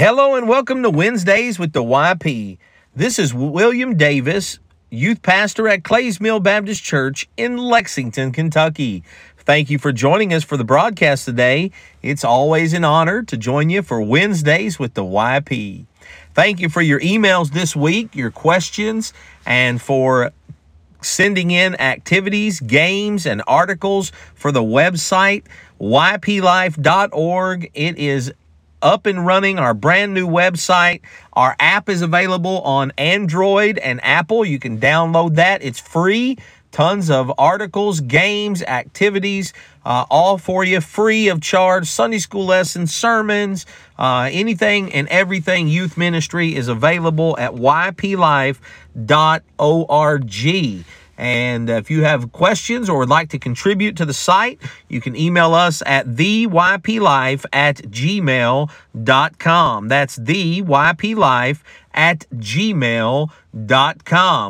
Hello and welcome to Wednesdays with the YP. This is William Davis, youth pastor at Clays Mill Baptist Church in Lexington, Kentucky. Thank you for joining us for the broadcast today. It's always an honor to join you for Wednesdays with the YP. Thank you for your emails this week, your questions, and for sending in activities, games, and articles for the website yplife.org. It is up and running, our brand new website. Our app is available on Android and Apple. You can download that, it's free. Tons of articles, games, activities, uh, all for you, free of charge. Sunday school lessons, sermons, uh, anything and everything youth ministry is available at yplife.org. And if you have questions or would like to contribute to the site, you can email us at theyplife at gmail.com. That's theyplife at gmail.com.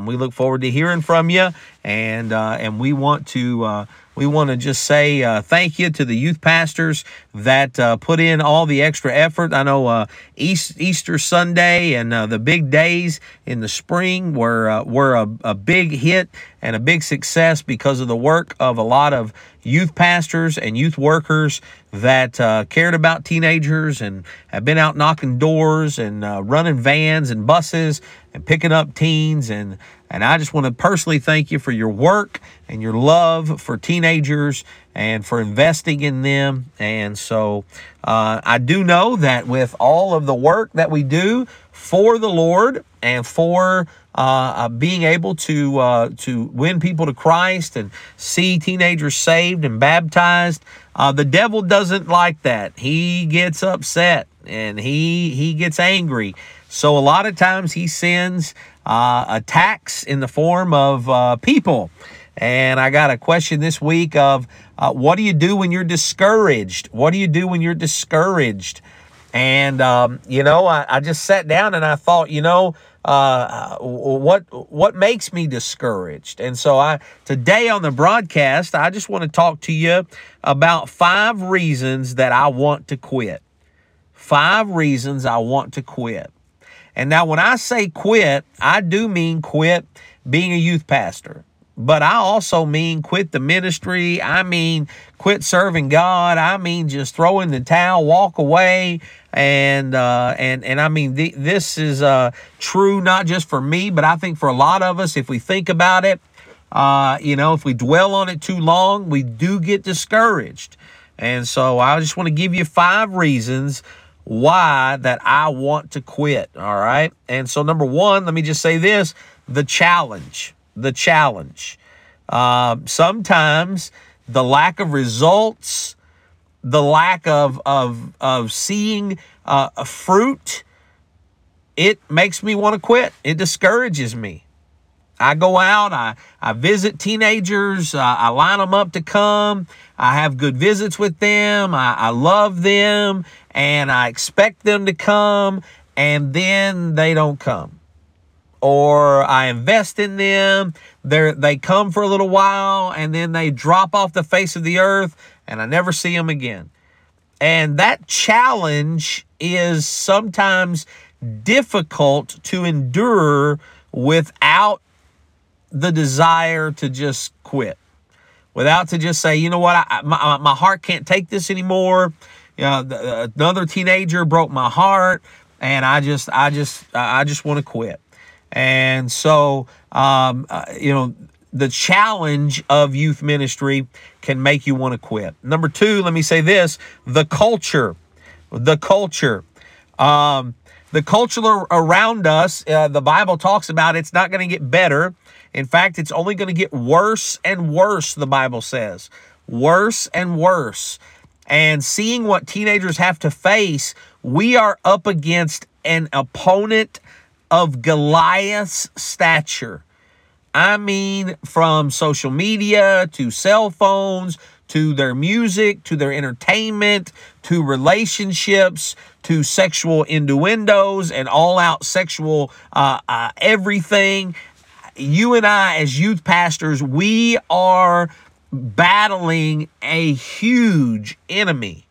We look forward to hearing from you, and, uh, and we want to. Uh, we want to just say uh, thank you to the youth pastors that uh, put in all the extra effort. I know uh, East, Easter Sunday and uh, the big days in the spring were uh, were a, a big hit and a big success because of the work of a lot of youth pastors and youth workers that uh, cared about teenagers and have been out knocking doors and uh, running vans and buses and picking up teens and and I just want to personally thank you for your work and your love for teenagers and for investing in them. And so uh, I do know that with all of the work that we do for the Lord and for uh, uh, being able to uh, to win people to Christ and see teenagers saved and baptized, uh, the devil doesn't like that. He gets upset and he he gets angry. So a lot of times he sends attacks in the form of people. And I got a question this week of uh, what do you do when you're discouraged? What do you do when you're discouraged? And um, you know, I, I, just sat down and I thought, you know, uh, what what makes me discouraged? And so I today on the broadcast, I just want to talk to you about five reasons that I want to quit. Five reasons I want to quit. And now, when I say quit, I do mean quit being a youth pastor. But I also mean quit the ministry. I mean quit serving God. I mean just throw in the towel, walk away, and uh, and and I mean th- this is uh, true not just for me, but I think for a lot of us. If we think about it, uh, you know, if we dwell on it too long, we do get discouraged. And so I just want to give you five reasons why that I want to quit. All right. And so, number one, let me just say this the challenge. The challenge. Uh, sometimes the lack of results, the lack of, of, of seeing uh, a fruit, it makes me want to quit. It discourages me. I go out, I, I visit teenagers, uh, I line them up to come, I have good visits with them, I, I love them, and I expect them to come, and then they don't come. Or I invest in them, they they come for a little while, and then they drop off the face of the earth, and I never see them again. And that challenge is sometimes difficult to endure without the desire to just quit, without to just say, you know what, I, my, my heart can't take this anymore. You know, the, another teenager broke my heart, and I just, I just, I just want to quit. And so, um, uh, you know, the challenge of youth ministry can make you want to quit. Number two, let me say this: the culture, the culture. Um, the culture around us, uh, the Bible talks about it's not going to get better. In fact, it's only going to get worse and worse, the Bible says. Worse and worse. And seeing what teenagers have to face, we are up against an opponent of Goliath's stature. I mean, from social media to cell phones to their music to their entertainment to relationships to sexual innuendos and all out sexual uh, uh, everything you and I, as youth pastors, we are battling a huge enemy.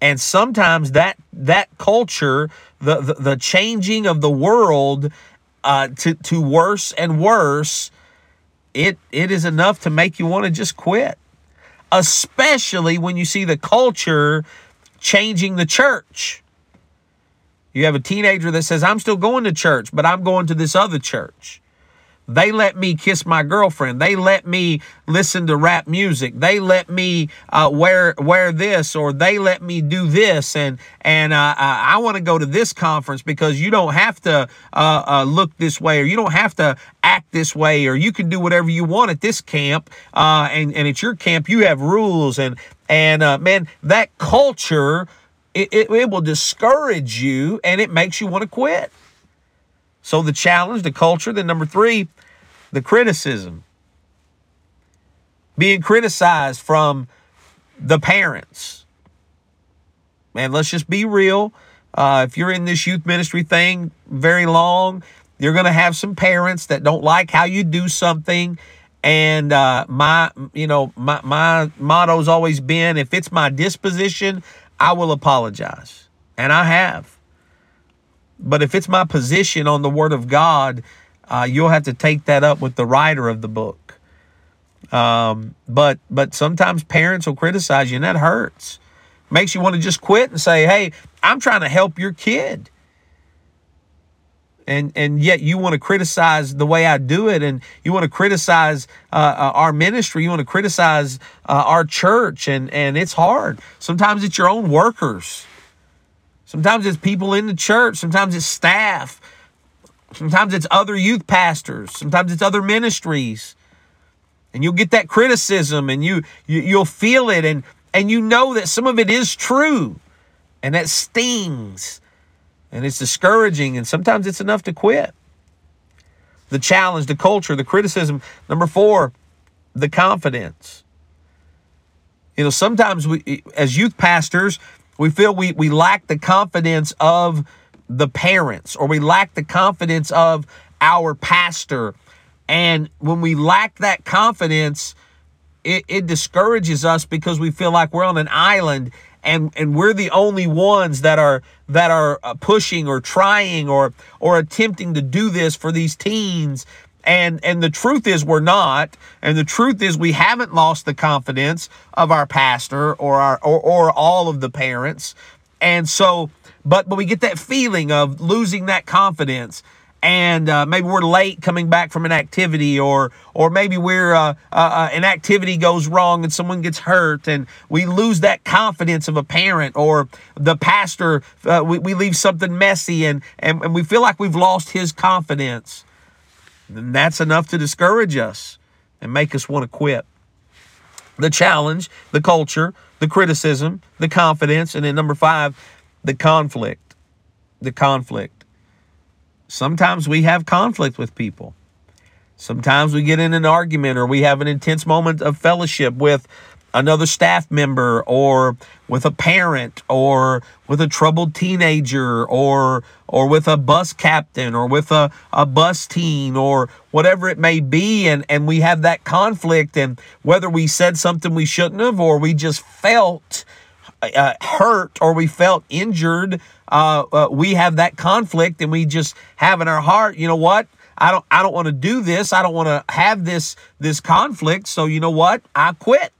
And sometimes that that culture the the, the changing of the world uh, to to worse and worse it it is enough to make you want to just quit. Especially when you see the culture changing the church. You have a teenager that says i'm still going to church but i'm going to this other church they let me kiss my girlfriend. They let me listen to rap music. They let me uh, wear wear this, or they let me do this, and and uh, I want to go to this conference because you don't have to uh, uh, look this way, or you don't have to act this way, or you can do whatever you want at this camp, uh, and and at your camp you have rules, and and uh, man, that culture it, it, it will discourage you, and it makes you want to quit. So the challenge, the culture. Then number three, the criticism. Being criticized from the parents. Man, let's just be real. Uh, if you're in this youth ministry thing very long, you're going to have some parents that don't like how you do something. And uh, my, you know, my my motto's always been: if it's my disposition, I will apologize, and I have. But if it's my position on the Word of God, uh, you'll have to take that up with the writer of the book. Um, but but sometimes parents will criticize you, and that hurts. Makes you want to just quit and say, "Hey, I'm trying to help your kid." And, and yet you want to criticize the way I do it, and you want to criticize uh, uh, our ministry, you want to criticize uh, our church, and and it's hard. Sometimes it's your own workers Sometimes it's people in the church. Sometimes it's staff. Sometimes it's other youth pastors. Sometimes it's other ministries. And you'll get that criticism and you, you you'll feel it and and you know that some of it is true. And that stings. And it's discouraging and sometimes it's enough to quit. The challenge, the culture, the criticism. Number 4, the confidence. You know, sometimes we as youth pastors, we feel we, we lack the confidence of the parents or we lack the confidence of our pastor. And when we lack that confidence, it, it discourages us because we feel like we're on an island and and we're the only ones that are that are uh, pushing or trying or or attempting to do this for these teens and and the truth is we're not. And the truth is we haven't lost the confidence of our pastor or our or, or all of the parents. And so but but we get that feeling of losing that confidence. And uh, maybe we're late coming back from an activity or or maybe we're uh, uh, uh an activity goes wrong and someone gets hurt and we lose that confidence of a parent or the pastor uh, we, we leave something messy and, and and we feel like we've lost his confidence then that's enough to discourage us and make us want to quit. The challenge, the culture, the criticism, the confidence, and then number five, the conflict. The conflict. Sometimes we have conflict with people. Sometimes we get in an argument or we have an intense moment of fellowship with another staff member or with a parent or with a troubled teenager or or with a bus captain or with a, a bus team or whatever it may be. And and we have that conflict and whether we said something we shouldn't have or we just felt uh, hurt or we felt injured uh, uh, we have that conflict and we just have in our heart you know what? I don't I don't want to do this. I don't want to have this this conflict. So you know what? I quit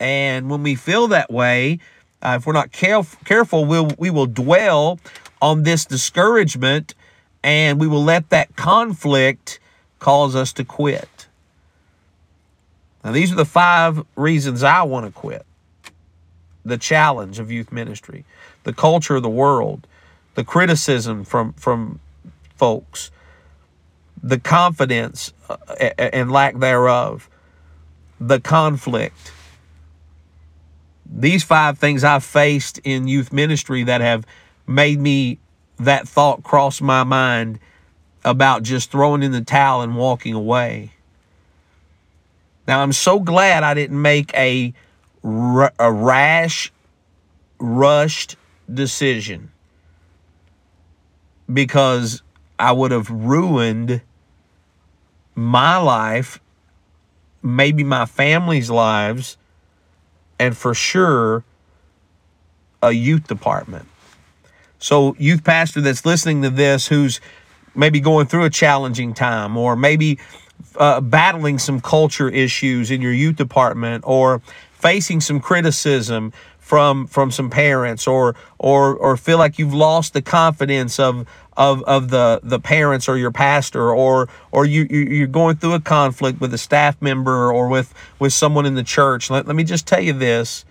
and when we feel that way, uh, if we're not caref- careful, we'll, we will dwell on this discouragement and we will let that conflict cause us to quit. Now, these are the five reasons I want to quit the challenge of youth ministry, the culture of the world, the criticism from, from folks, the confidence uh, and lack thereof, the conflict these five things I've faced in youth ministry that have made me that thought cross my mind about just throwing in the towel and walking away. Now, I'm so glad I didn't make a, a rash, rushed decision because I would have ruined my life, maybe my family's lives and for sure a youth department. So, youth pastor that's listening to this who's maybe going through a challenging time or maybe uh, battling some culture issues in your youth department or facing some criticism from from some parents or or or feel like you've lost the confidence of of of the the parents or your pastor or or you you're going through a conflict with a staff member or with with someone in the church. Let, let me just tell you this.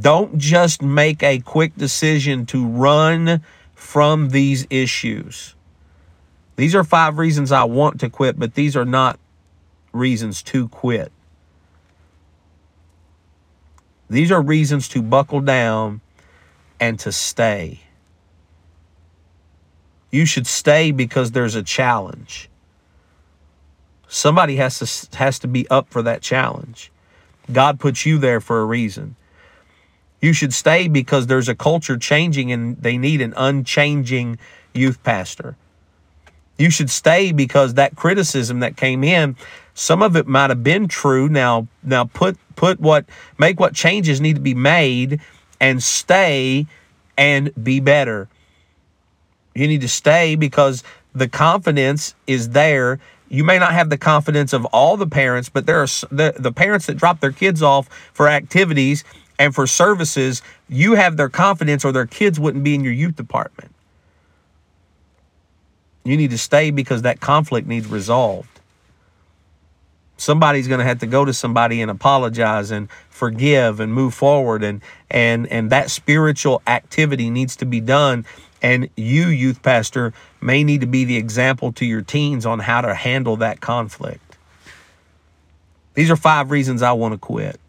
Don't just make a quick decision to run from these issues. These are five reasons I want to quit but these are not reasons to quit these are reasons to buckle down and to stay. You should stay because there's a challenge. Somebody has to has to be up for that challenge. God puts you there for a reason. You should stay because there's a culture changing and they need an unchanging youth pastor. You should stay because that criticism that came in, some of it might have been true. Now, now put put what make what changes need to be made and stay and be better. You need to stay because the confidence is there. You may not have the confidence of all the parents, but there are the, the parents that drop their kids off for activities and for services. You have their confidence, or their kids wouldn't be in your youth department. You need to stay because that conflict needs resolved. Somebody's going to have to go to somebody and apologize and forgive and move forward and and and that spiritual activity needs to be done and you youth pastor may need to be the example to your teens on how to handle that conflict. These are five reasons I want to quit.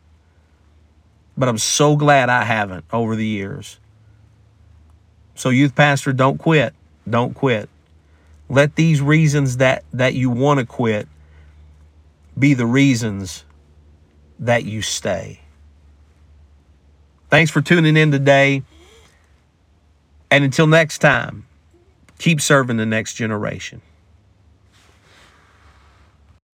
But I'm so glad I haven't over the years. So youth pastor don't quit. Don't quit. Let these reasons that, that you want to quit be the reasons that you stay. Thanks for tuning in today. And until next time, keep serving the next generation.